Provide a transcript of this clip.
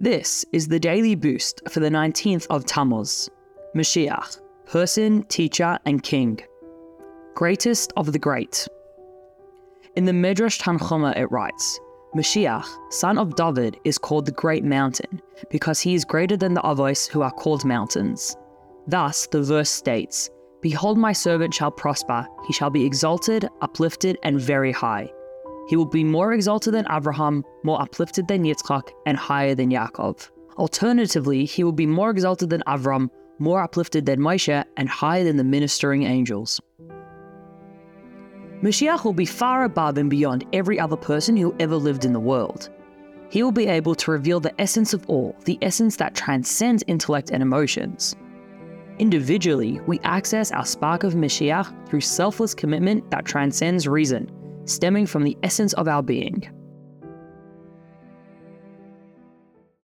This is the daily boost for the 19th of Tammuz, Mashiach, person, teacher, and king. Greatest of the great. In the Midrash Tanchuma it writes, Mashiach, son of David, is called the Great Mountain, because he is greater than the Avos who are called mountains. Thus, the verse states, Behold, my servant shall prosper, he shall be exalted, uplifted, and very high. He will be more exalted than Abraham, more uplifted than Yitzchak, and higher than Yaakov. Alternatively, he will be more exalted than Avram, more uplifted than Moshe, and higher than the ministering angels. Mashiach will be far above and beyond every other person who ever lived in the world. He will be able to reveal the essence of all, the essence that transcends intellect and emotions. Individually, we access our spark of Mashiach through selfless commitment that transcends reason, stemming from the essence of our being.